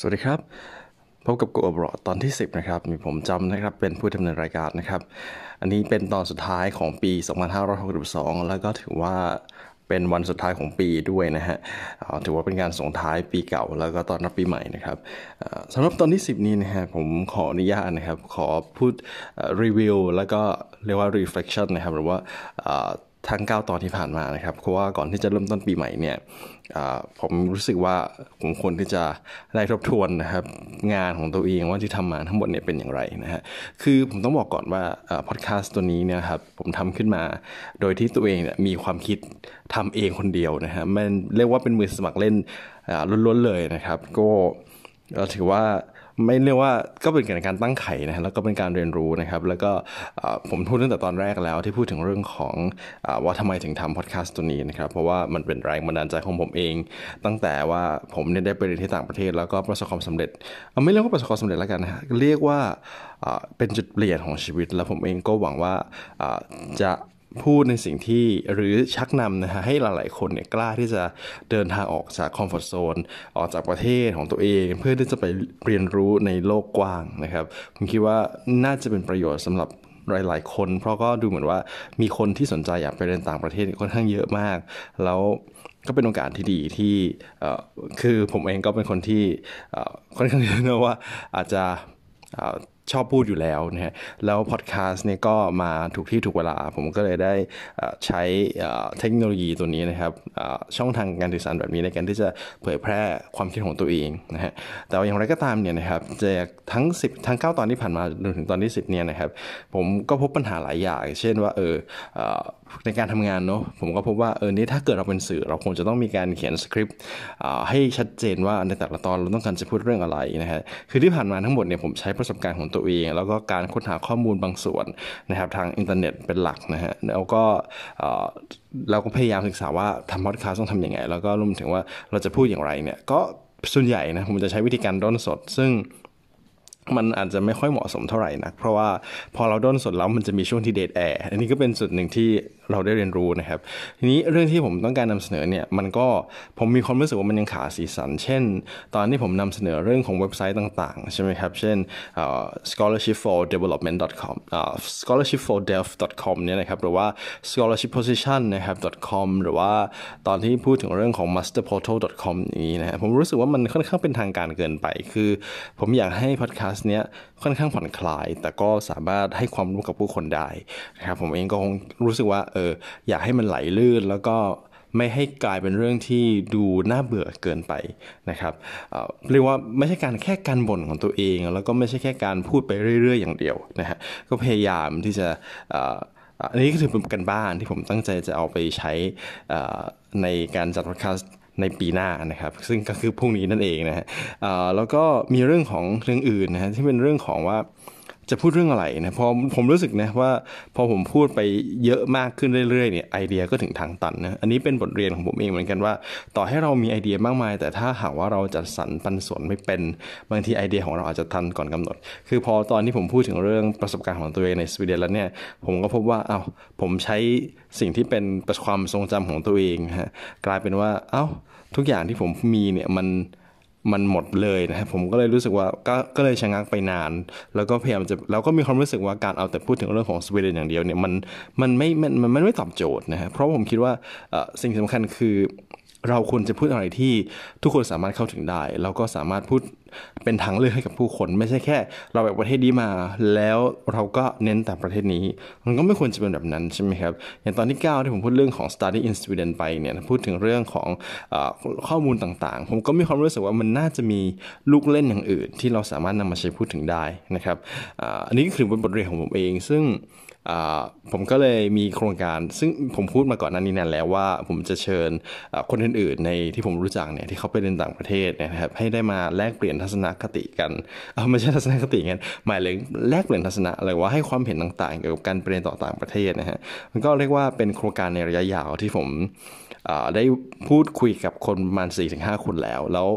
สวัสดีครับ พบกับกูอบรอตอนที่ 10 นะครับ มีผมจำนะครับ เป็นผู้ดำเนินรายการนะครับ อันนี้เป็นตอนสุดท้ายของปี 2562 แล้วก็ถือว่าเป็นวันสุดท้ายของปีด้วยนะฮะถือว่าเป็นการส่งท้ายปีเก่าแล้วก็ตอนรับปีใหม่นะครับสำหรับตอนที่ 10 นี้นะฮะผมขออนุญาตนะครับ ขอพูดรีวิวแล้วก็เรียกว่า reflection นะครับ หรือว่า ทั้ง 9 ตอนที่ผ่านมานะครับเพราะว่าก่อนที่จะเริ่มต้นปีใหม่เนี่ยผมรู้สึกว่าผมควรที่จะได้ทบทวนนะครับงานของตัวเองว่าที่ทำมาทั้งหมดเนี่ยเป็นอย่างไรนะฮะคือผมต้องบอกก่อนว่าพอดแคสต์ตัวนี้เนี่ยครับผมทำขึ้นมา โดยที่ตัวเองเนี่ยมีความคิดทำเองคนเดียวนะฮะมันเรียกว่าเป็นมือสมัครเล่นล้วนๆเลยนะครับ ก็ถือว่า ไม่เรียกว่าก็เป็นการตั้งไข่นะแล้วก็เป็นการเรียนรู้นะครับ แล้วก็ผมพูดตั้งแต่ตอนแรกแล้วที่พูดถึงเรื่องของว่าทำไมถึงทำพอดแคสต์ตัวนี้นะครับ เพราะว่ามันเป็นแรงบันดาลใจของผมเอง ตั้งแต่ว่าผมเนี่ยได้ไปเรียนที่ต่างประเทศ แล้วก็ประสบความสำเร็จ ไม่เรียกว่าประสบความสำเร็จแล้วกันนะเรียกว่าเป็นจุดเปลี่ยนของชีวิต แล้วผมเองก็หวังว่าจะ พูดในสิ่งที่หรือชักนำนะฮะให้หลายๆคนเนี่ยกล้าที่จะเดินทางออกจากคอมฟอร์ทโซนออกจากประเทศของตัวเอง เพื่อที่จะไปเรียนรู้ในโลกกว้างนะครับผมคิดว่าน่าจะเป็นประโยชน์สำหรับหลาย ๆ คน เพราะก็ดูเหมือนว่ามีคนที่สนใจอยากไปเรียนต่างประเทศค่อนข้างเยอะมาก แล้วก็เป็นโอกาสที่ดีที่คือผมเองก็เป็นคนที่ค่อนข้างเนะว่าอาจจะ ชอบพูดอยู่แล้วนะฮะแล้วพอดแคสต์เนี่ยก็มาถูกที่ถูกเวลา ผมก็เลยได้ใช้เทคโนโลยีตัวนี้นะครับช่องทางการสื่อสารแบบนี้ในการที่จะเผยแพร่ความคิดของตัวเองนะฮะแต่อย่างไรก็ตามเนี่ยนะครับจากทั้ง 10 ทั้ง 9 ตอนที่ผ่านมาจนถึงตอนที่ 10เนี่ยนะครับผมก็พบปัญหาหลายอย่าง เช่นว่าเออในการทำงานเนาะผมก็พบว่าเออนี่ถ้าเกิดเราเป็นสื่อ เราคงจะต้องมีการเขียนสคริปต์ให้ชัดเจนว่าในแต่ละตอนเราต้องการจะพูดเรื่องอะไรนะฮะคือที่ผ่านมาทั้งหมดเนี่ยผมใช้ประสบการณ์ของตัวเอง แล้วก็การค้นหาข้อมูลบางส่วนนะครับทางอินเทอร์เน็ตเป็นหลักนะฮะแล้วก็เราก็พยายามศึกษาว่าทำพอดคาสต์ต้องทำยังไง แล้วก็รวมถึงว่าเราจะพูดอย่างไรเนี่ยก็ส่วนใหญ่นะผมจะใช้วิธีการด้นสด ซึ่ง มันอาจจะไม่ค่อยเหมาะสมเท่าไหร่นัก เพราะว่าพอเราด้นสดแล้วมันจะมีช่วงที่ dead air อันนี้ก็เป็นจุดหนึ่งที่เราได้เรียนรู้นะครับ ทีนี้เรื่องที่ผมต้องการนำเสนอเนี่ยมันก็ผมมีความรู้สึกว่ามันยังขาดสีสัน เช่น ตอนที่ผมนำเสนอเรื่องของเว็บไซต์ต่างๆ ใช่ไหมครับ เช่น scholarshipfordevelopment.com scholarshipfordev.com เนี่ยนะครับหรือว่า scholarshipposition นะครับ .com หรือว่าตอนที่พูดถึงเรื่องของ masterportal.com อย่างนี้นะฮะผมรู้สึกว่ามันค่อนข้างเป็นทางการเกินไป คือ ผมอยากให้พอดแคสต์เนี้ยค่อนข้างผ่อนคลาย แต่ก็สามารถให้ความรู้กับผู้คนได้นะครับผมเองก็คงรู้สึกว่าเอออยากให้มันไหลลื่นแล้วก็ไม่ให้กลายเป็นเรื่องที่ดูน่าเบื่อเกินไปนะครับเเรียกว่าไม่ใช่การแค่การบ่นของตัวเอง แล้วก็ไม่ใช่แค่การพูดไปเรื่อย ๆ อย่างเดียวนะฮะก็พยายามที่จะอันนี้ก็ถือเป็นกันบ้านที่ผมตั้งใจจะเอาไปใช้ในการจัดพอดแคสต์ ในปีหน้านะครับ ซึ่งก็คือพรุ่งนี้นั่นเองนะฮะแล้วก็มีเรื่องของเรื่องอื่นนะฮะที่เป็นเรื่องของว่า จะพูดเรื่องอะไรนะพอผมรู้สึกนะว่าพอผมพูดไปเยอะมากขึ้นเรื่อยๆเนี่ยไอเดียก็ถึงทางตันนะอันนี้เป็นบทเรียนของผมเองเหมือนกันว่า ต่อให้เรามีไอเดียมากมาย แต่ถ้าหากว่าเราจัดสรรปันส่วนไม่เป็นบางทีไอเดียของเราอาจจะทันก่อนกำหนด คือพอตอนที่ผมพูดถึงเรื่องประสบการณ์ของตัวเองในสวีเดนแล้วเนี่ยผมก็พบว่าเอา้าผมใช้สิ่งที่เป็นประความทรงจำของตัวเองฮะกลายเป็นว่าเอา้าทุกอย่างที่ผมมีเนี่ยมัน มันหมดเลยนะครับผมก็เลยรู้สึกว่าก็ก็เลยชะงักไปนาน แล้วก็พยายามจะแล้วก็มีความรู้สึกว่าการเอาแต่พูดถึงเรื่องของสวีเดนอย่างเดียวเนี่ยมันมันไม่มันมันไม่ตอบโจทย์นะฮะเพราะผมคิดว่าสิ่งสำคัญคือ เราควรจะพูดอะไรที่ทุกคนสามารถเข้าถึงได้ แล้วก็สามารถพูดเป็นทางเลือกให้กับผู้คน ไม่ใช่แค่ เราแบบประเทศนี้มา แล้วเราก็เน้นแต่ประเทศนี้ มันก็ไม่ควรจะเป็นแบบนั้นใช่ไหมครับ อย่างตอนที่ 9 ที่ผมพูดเรื่องของ study in Sweden ไปเนี่ยพูดถึงเรื่องของอข้อมูลต่างๆ ผมก็มีความรู้สึกว่ามันน่าจะมีลูกเล่นอย่างอื่น ที่เราสามารถนำมาใช้พูดถึงได้นะครับอันนี้ก็คือเป็นบทเรียนของผมเอง ซึ่ง ผมก็เลยมีโครงการ ซึ่งผมพูดมาก่อนนั้นนี้นานแล้วว่า ผมจะเชิญคนอื่นๆในที่ผมรู้จักเนี่ยที่เขาไปเรียนต่างประเทศนะครับให้ได้มาแลกเปลี่ยนทัศนคติกันไม่ใช่ทัศนคติกันหมายถึงแลกเปลี่ยนทัศนะอะไรว่าให้ความเห็นต่างๆเกี่ยวกับการไปเรียนต่อต่างประเทศนะฮะมันก็เรียกว่าเป็นโครงการในระยะยาวที่ผมได้พูดคุยกับคนประมาณ4-5คนแล้วแล้ว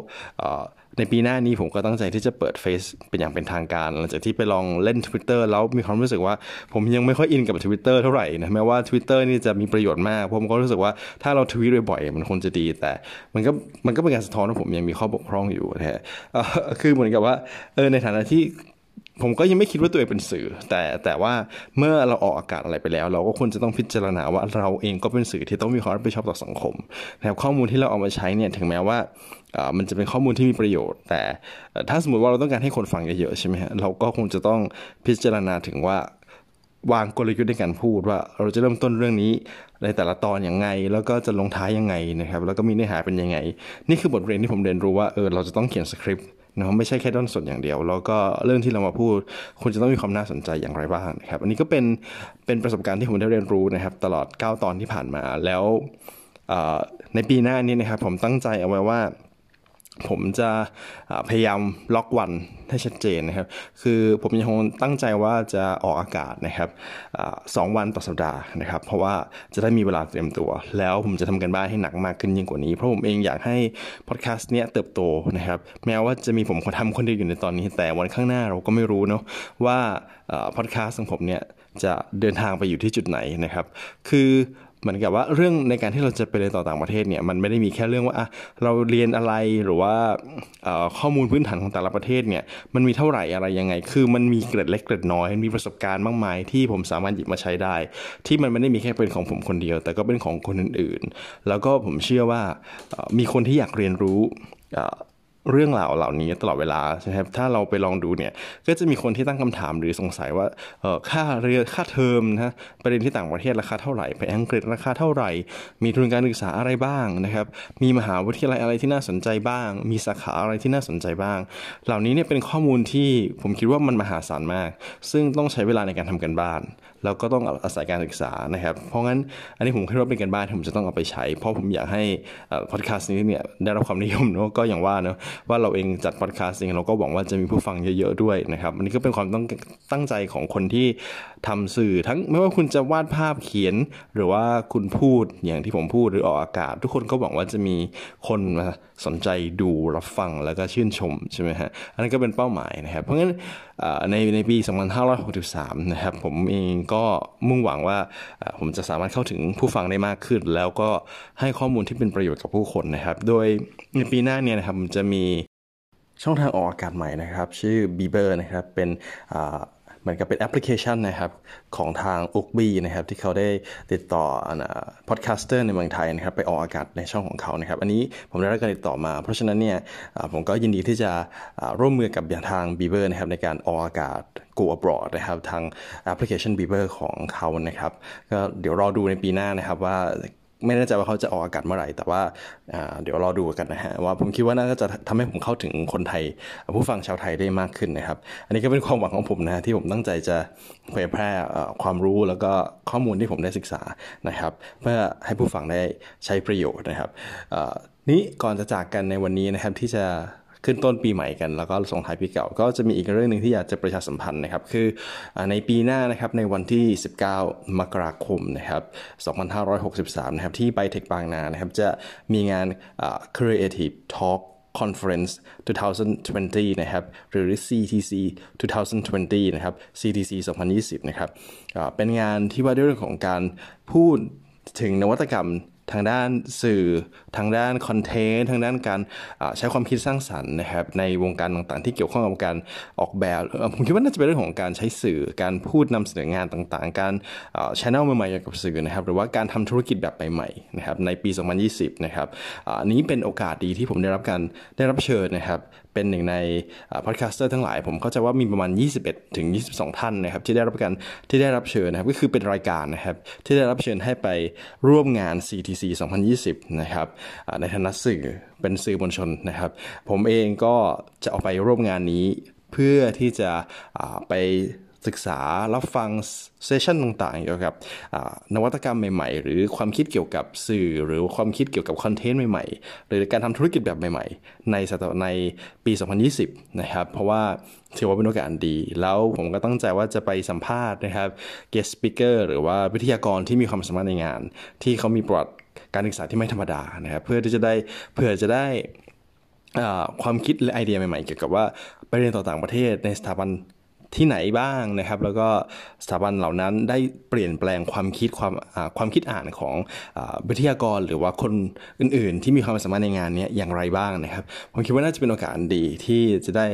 ในปีหน้านี้ผมก็ตั้งใจที่จะเปิดเฟซเป็นอย่างเป็นทางการ หลังจากที่ไปลองเล่น Twitter แล้วมีความรู้สึกว่า ผมยังไม่ค่อยอินกับ Twitter เท่าไหร่นะแม้ว่า Twitter นี่จะมีประโยชน์มาก ผมก็รู้สึกว่าถ้าเราทวีตบ่อยๆมันคงจะดี แต่มันก็มันก็เป็นการสะท้อนว่าผมยังมีข้อบกพร่องอยู่นะฮะคือเหมือนกับว่าเออในฐานะที่ ผมก็ยังไม่คิดว่าตัวเองเป็นสื่อ แต่แต่ว่าเมื่อเราออกอากาศอะไรไปแล้ว เราก็ควรจะต้องพิจารณาว่าเราเองก็เป็นสื่อที่ต้องมีความรับผิดชอบต่อสังคมนะครับข้อมูลที่เราเอามาใช้เนี่ยถึงแม้ว่ามันจะเป็นข้อมูลที่มีประโยชน์ แต่ถ้าสมมติว่าเราต้องการให้คนฟังเยอะๆใช่ไหมฮะเราก็คงจะต้องพิจารณาถึงว่าวางกลยุทธ์ในการพูดว่าเราจะเริ่มต้นเรื่องนี้ในแต่ละตอนอย่างไง แล้วก็จะลงท้ายยังไงนะครับ แล้วก็มีเนื้อหาเป็นยังไง นี่คือบทเรียนที่ผมเรียนรู้ว่าเออเราจะต้องเขียนสคริปต์ นะไม่ใช่แค่ด้นสดอย่างเดียว แล้วก็เรื่องที่เรามาพูดคุณจะต้องมีความน่าสนใจอย่างไรบ้างนะครับ อันนี้ก็เป็นเป็นประสบการณ์ที่ผมได้เรียนรู้นะครับ ตลอด 9 ตอนที่ผ่านมาแล้วในปีหน้านี้นะครับผมตั้งใจเอาไว้ว่า ผมจะพยายามล็อกวันให้ชัดเจนนะครับ คือผมยังคงตั้งใจว่าจะออกอากาศนะครับสองวันต่อสัปดาห์นะครับ เพราะว่าจะได้มีเวลาเตรียมตัว แล้วผมจะทำกันบ้านให้หนักมากขึ้นยิ่งกว่านี้ เพราะผมเองอยากให้พอดแคสต์เนี้ยเติบโตนะครับ แม้ว่าจะมีผมคนทำคนเดียวอยู่ในตอนนี้ แต่วันข้างหน้าเราก็ไม่รู้เนาะว่าพอดแคสต์ของผมเนี่ยจะเดินทางไปอยู่ที่จุดไหนนะครับ คือ เหมือนกับว่าเรื่องในการที่เราจะไปเรียนต่อต่างประเทศเนี่ยมันไม่ได้มีแค่เรื่องว่าเราเรียนอะไรหรือว่าข้อมูลพื้นฐานของแต่ละประเทศเนี่ยมันมีเท่าไหร่อะไรยังไง คือมันมีเกร็ดเล็กเกร็ดน้อย มีประสบการณ์มากมายที่ผมสามารถหยิบมาใช้ได้ ที่มันไม่ได้มีแค่เป็นของผมคนเดียว แต่ก็เป็นของคนอื่นๆ แล้วก็ผมเชื่อว่ามีคนที่อยากเรียนรู้ เรื่องราวเหล่านี้ตลอดเวลาใช่ไหมครับถ้าเราไปลองดูเนี่ยก็จะมีคนที่ตั้งคำถามหรือสงสัยว่าเออค่าเรียนค่าเทอมนะประเด็นที่ต่างประเทศราคาเท่าไหร่ไปอังกฤษราคาเท่าไหร่ มีทุนการศึกษาอะไรบ้างนะครับมีมหาวิทยาลัยอะไรที่น่าสนใจบ้าง มีสาขาอะไรที่น่าสนใจบ้าง เหล่านี้เนี่ยเป็นข้อมูลที่ผมคิดว่ามันมหาศาลมาก ซึ่งต้องใช้เวลาในการทำกันบ้านแล้วก็ต้องอาศัยการศึกษานะครับ เพราะงั้นอันนี้ผมคิดว่าเป็นการบ้านที่ผมจะต้องเอาไปใช้ เพราะผมอยากให้พอดแคสต์นี้เนี่ยได้รับความนิยมเนาะก็อย่างว่าเนาะว่าเราเองจัดพอดแคสต์เองเราก็หวังว่าจะมีผู้ฟังเยอะๆด้วยนะครับอันนี้ก็เป็นความต้องตั้งใจของคนที่ทำสื่อทั้งไม่ว่าคุณจะวาดภาพเขียน หรือว่าคุณพูดอย่างที่ผมพูดหรือออกอากาศ ทุกคนก็หวังว่าจะมีคนมาสนใจดูรับฟังแล้วก็ชื่นชมใช่ไหมฮะอันนั้นก็เป็นเป้าหมายนะครับ เพราะงั้นในในปี 2563 นะครับ ผมเองก็มุ่งหวังว่าผมจะสามารถเข้าถึงผู้ฟังได้มากขึ้น แล้วก็ให้ข้อมูลที่เป็นประโยชน์กับผู้คนนะครับ โดยในปีหน้าเนี่ยนะครับจะมีช่องทางออกอากาศใหม่นะครับ ชื่อ Bieber นะครับเป็นเหมือนกับเป็นแอปพลิเคชันนะครับของทาง Ookbee นะครับที่เขาได้ติดต่อ podcaster ในเมืองไทยนะครับไปออกอากาศในช่องของเขานะครับอันนี้ผมได้รับการติดต่อมา เพราะฉะนั้นเนี่ยผมก็ยินดีที่จะร่วมมือกับทาง Bieber นะครับในการออกอากาศ Go Abroad นะครับทางแอปพลิเคชัน b เบอร์ของเขานะครับก็เดี๋ยวรอดูในปีหน้านะครับว่า ไม่แน่ใจว่าเขาจะออกอากาศเมื่อไหร่ แต่ว่าเดี๋ยวรอดูกันนะฮะว่าผมคิดว่าน่าจะทำให้ผมเข้าถึงคนไทย ผู้ฟังชาวไทยได้มากขึ้นนะครับ อันนี้ก็เป็นความหวังของผมนะที่ผมตั้งใจจะเผยแพร่ความรู้แล้วก็ข้อมูลที่ผมได้ศึกษานะครับ เพื่อให้ผู้ฟังได้ใช้ประโยชน์นะครับนี้ก่อนจะจากกันในวันนี้นะครับที่จะ ขึ้นต้นปีใหม่กันแล้วก็ส่งท้ายปีเก่า ก็จะมีอีกเรื่องหนึ่งที่อยากจะประชาสัมพันธ์นะครับคือในปีหน้านะครับในวันที่ 19 มกราคมนะครับ2563นะครับที่ไบเทคบางนานะครับจะมีงาน Creative Talk Conference 2020 นะครับ หรือ CTC 2020 นะครับ CTC 2020 นะครับเป็นงานที่ว่าด้วยเรื่องของการพูดถึงนวัตกรรม ทางด้านสื่อทางด้านคอนเทนต์ทางด้านการใช้ความคิดสร้างสรรค์นะครับในวงการต่างๆ ที่เกี่ยวข้องกับการออกแบบผมคิดว่าน่าจะเป็นเรื่องของการใช้สื่อการพูดนำเสนองานต่างๆ การช่องใหม่ๆกับสื่อนะครับหรือว่าการทำธุรกิจแบบใหม่ๆนะครับในปี 2020 นะครับอันนี้เป็นโอกาสดีที่ผมได้รับการได้รับเชิญนะครับเป็นหนึ่งใน podcaster ทั้งหลาย ผมเข้าใจว่ามีประมาณ 21 ถึง 22 ท่านนะครับที่ได้รับการที่ได้รับเชิญนะครับก็คือเป็นรายการนะครับที่ได้รับเชิญให้ไปร่วมงาน CTC 2020 นะครับในฐานะสื่อเป็นสื่อมวลชนนะครับ ผมเองก็จะออกไปร่วมงานนี้เพื่อที่จะไป ศึกษารับฟังเซสชันต่างๆเกี่ยวกับนวัตกรรมใหม่ๆ หรือความคิดเกี่ยวกับสื่อ หรือความคิดเกี่ยวกับคอนเทนต์ใหม่ๆ หรือการทำธุรกิจแบบใหม่ๆ ในศตวรรษในปี 2020 นะครับ เพราะว่าถือว่าเป็นโอกาสดี แล้วผมก็ตั้งใจว่าจะไปสัมภาษณ์นะครับ guest speaker หรือว่าวิทยากรที่มีความสามารถในงาน ที่เขามีประวัติการศึกษาที่ไม่ธรรมดานะครับเพื่อที่จะได้เพื่อจะได้ความคิดและไอเดียใหม่ๆ เกี่ยวกับว่าไปเรียนต่อต่างประเทศในสถาบัน ที่ไหนบ้างนะครับ แล้วก็สถาบันเหล่านั้นได้เปลี่ยนแปลงความคิดความความคิดอ่านของวิทยากรหรือว่าคนอื่น ๆ ที่มีความสามารถในงานนี้อย่างไรบ้างนะครับ ผมคิดว่าน่าจะเป็นโอกาสดีที่จะได้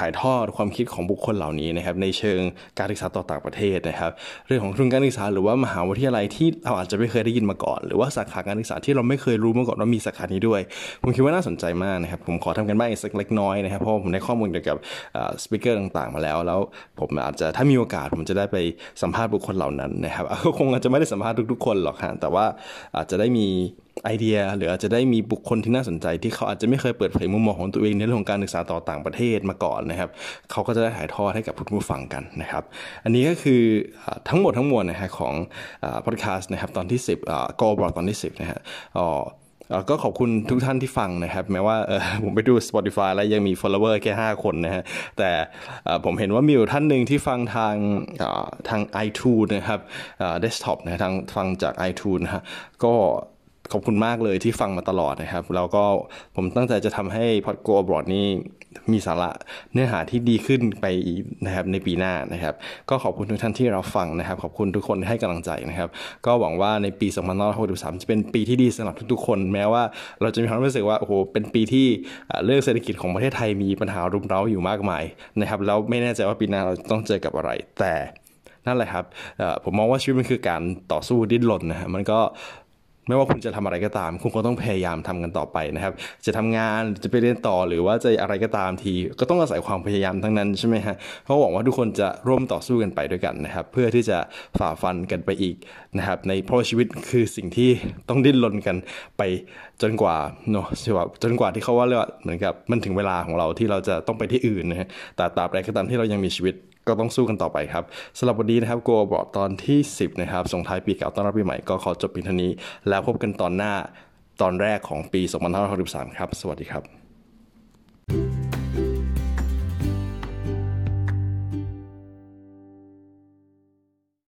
ถ่ายทอดความคิดของบุคคลเหล่านี้นะครับ ในเชิงการศึกษาต่อต่างประเทศนะครับ เรื่องของทุนการศึกษาหรือว่ามหาวิทยาลัยที่เราอาจจะไม่เคยได้ยินมาก่อน หรือว่าสาขาการศึกษาที่เราไม่เคยรู้มาก่อนว่ามีสาขานี้ด้วย ผมคิดว่าน่าสนใจมากนะครับ ผมขอทำกันบ้างสักเล็กน้อยนะครับเพราะผมได้ข้อมูลเกี่ยวกับสปิเกอร์ต่าง ๆ มาแล้ว แล้วผมอาจจะถ้ามีโอกาสผมจะได้ไปสัมภาษณ์บุคคลเหล่านั้นนะครับก็คงอาจจะไม่ได้สัมภาษณ์ทุกๆคนหรอกฮะแต่ว่าอาจจะได้มีไอเดีย หรืออาจจะได้มีบุคคลที่น่าสนใจ ที่เขาอาจจะไม่เคยเปิดเผยมุมมองของตัวเองในเรื่องของการศึกษาต่อต่างประเทศมาก่อนนะครับ เขาก็จะได้ถ่ายทอดให้กับผู้ฟังกันนะครับ อันนี้ก็คือทั้งหมดทั้งมวลนะฮะของพอดแคสต์นะครับตอนที่ 10 go abroad ตอนที่ 10นะฮะ ก็ขอบคุณทุกท่านที่ฟังนะครับ แม้ว่าผมไปดู Spotify แล้วยังมี follower แค่ 5 คนนะฮะแต่ผมเห็นว่ามีอยู่ท่านหนึ่งที่ฟังทางทาง iTunes นะครับ desktop นะทางฟังจาก iTunes นะฮะก็ ขอบคุณมากเลยที่ฟังมาตลอดนะครับ แล้วก็ผมตั้งใจจะทำให้พอดโกอบรอดนี้มีสาระเนื้อหาที่ดีขึ้นไปอีกนะครับในปีหน้านะครับ ก็ขอบคุณทุกท่านที่เราฟังนะครับ ขอบคุณทุกคนให้กำลังใจนะครับ ก็หวังว่าในปี 2563 จะเป็นปีที่ดีสำหรับทุกๆคน แม้ว่าเราจะมีความรู้สึกว่าโอ้โหเป็นปีที่เรื่องเศรษฐกิจของประเทศไทยมีปัญหารุมเร้าอยู่มากมายนะครับแล้วไม่แน่ใจว่าปีหน้าเราต้องเจอกับอะไร แต่นั่นแหละครับผมมองว่าชีวิตมันคือการต่อสู้ดิ้นรนนะฮะมันก็ ไม่ว่าคุณจะทำอะไรก็ตาม คุณก็ต้องพยายามทำกันต่อไปนะครับ จะทำงานจะไปเรียนต่อหรือว่าจะอะไรก็ตามที ก็ต้องอาศัยความพยายามทั้งนั้นใช่ไหมฮะเพราะหวังว่าทุกคนจะร่วมต่อสู้กันไปด้วยกันนะครับ เพื่อที่จะฝ่าฟันกันไปอีกนะครับ ในเพราะชีวิตคือสิ่งที่ต้องดิ้นรนกันไปจนกว่าเนาะใช่ป่ะจนกว่าที่เขาว่าเรียกว่าเหมือนกับมันถึงเวลาของเราที่เราจะต้องไปที่อื่นนะฮะแต่ตราบใดก็ตามที่เรายังมีชีวิต ก็ต้องสู้กันต่อไปครับสำหรับวันนี้นะครับโกบอกตอนที่ 10 นะครับส่งท้ายปีเก่าต้อนรับปีใหม่ก็ขอจบเพียงเท่านี้ แล้วพบกันตอนหน้าตอนแรกของปี 2563 ครับ สวัสดีครับ thank you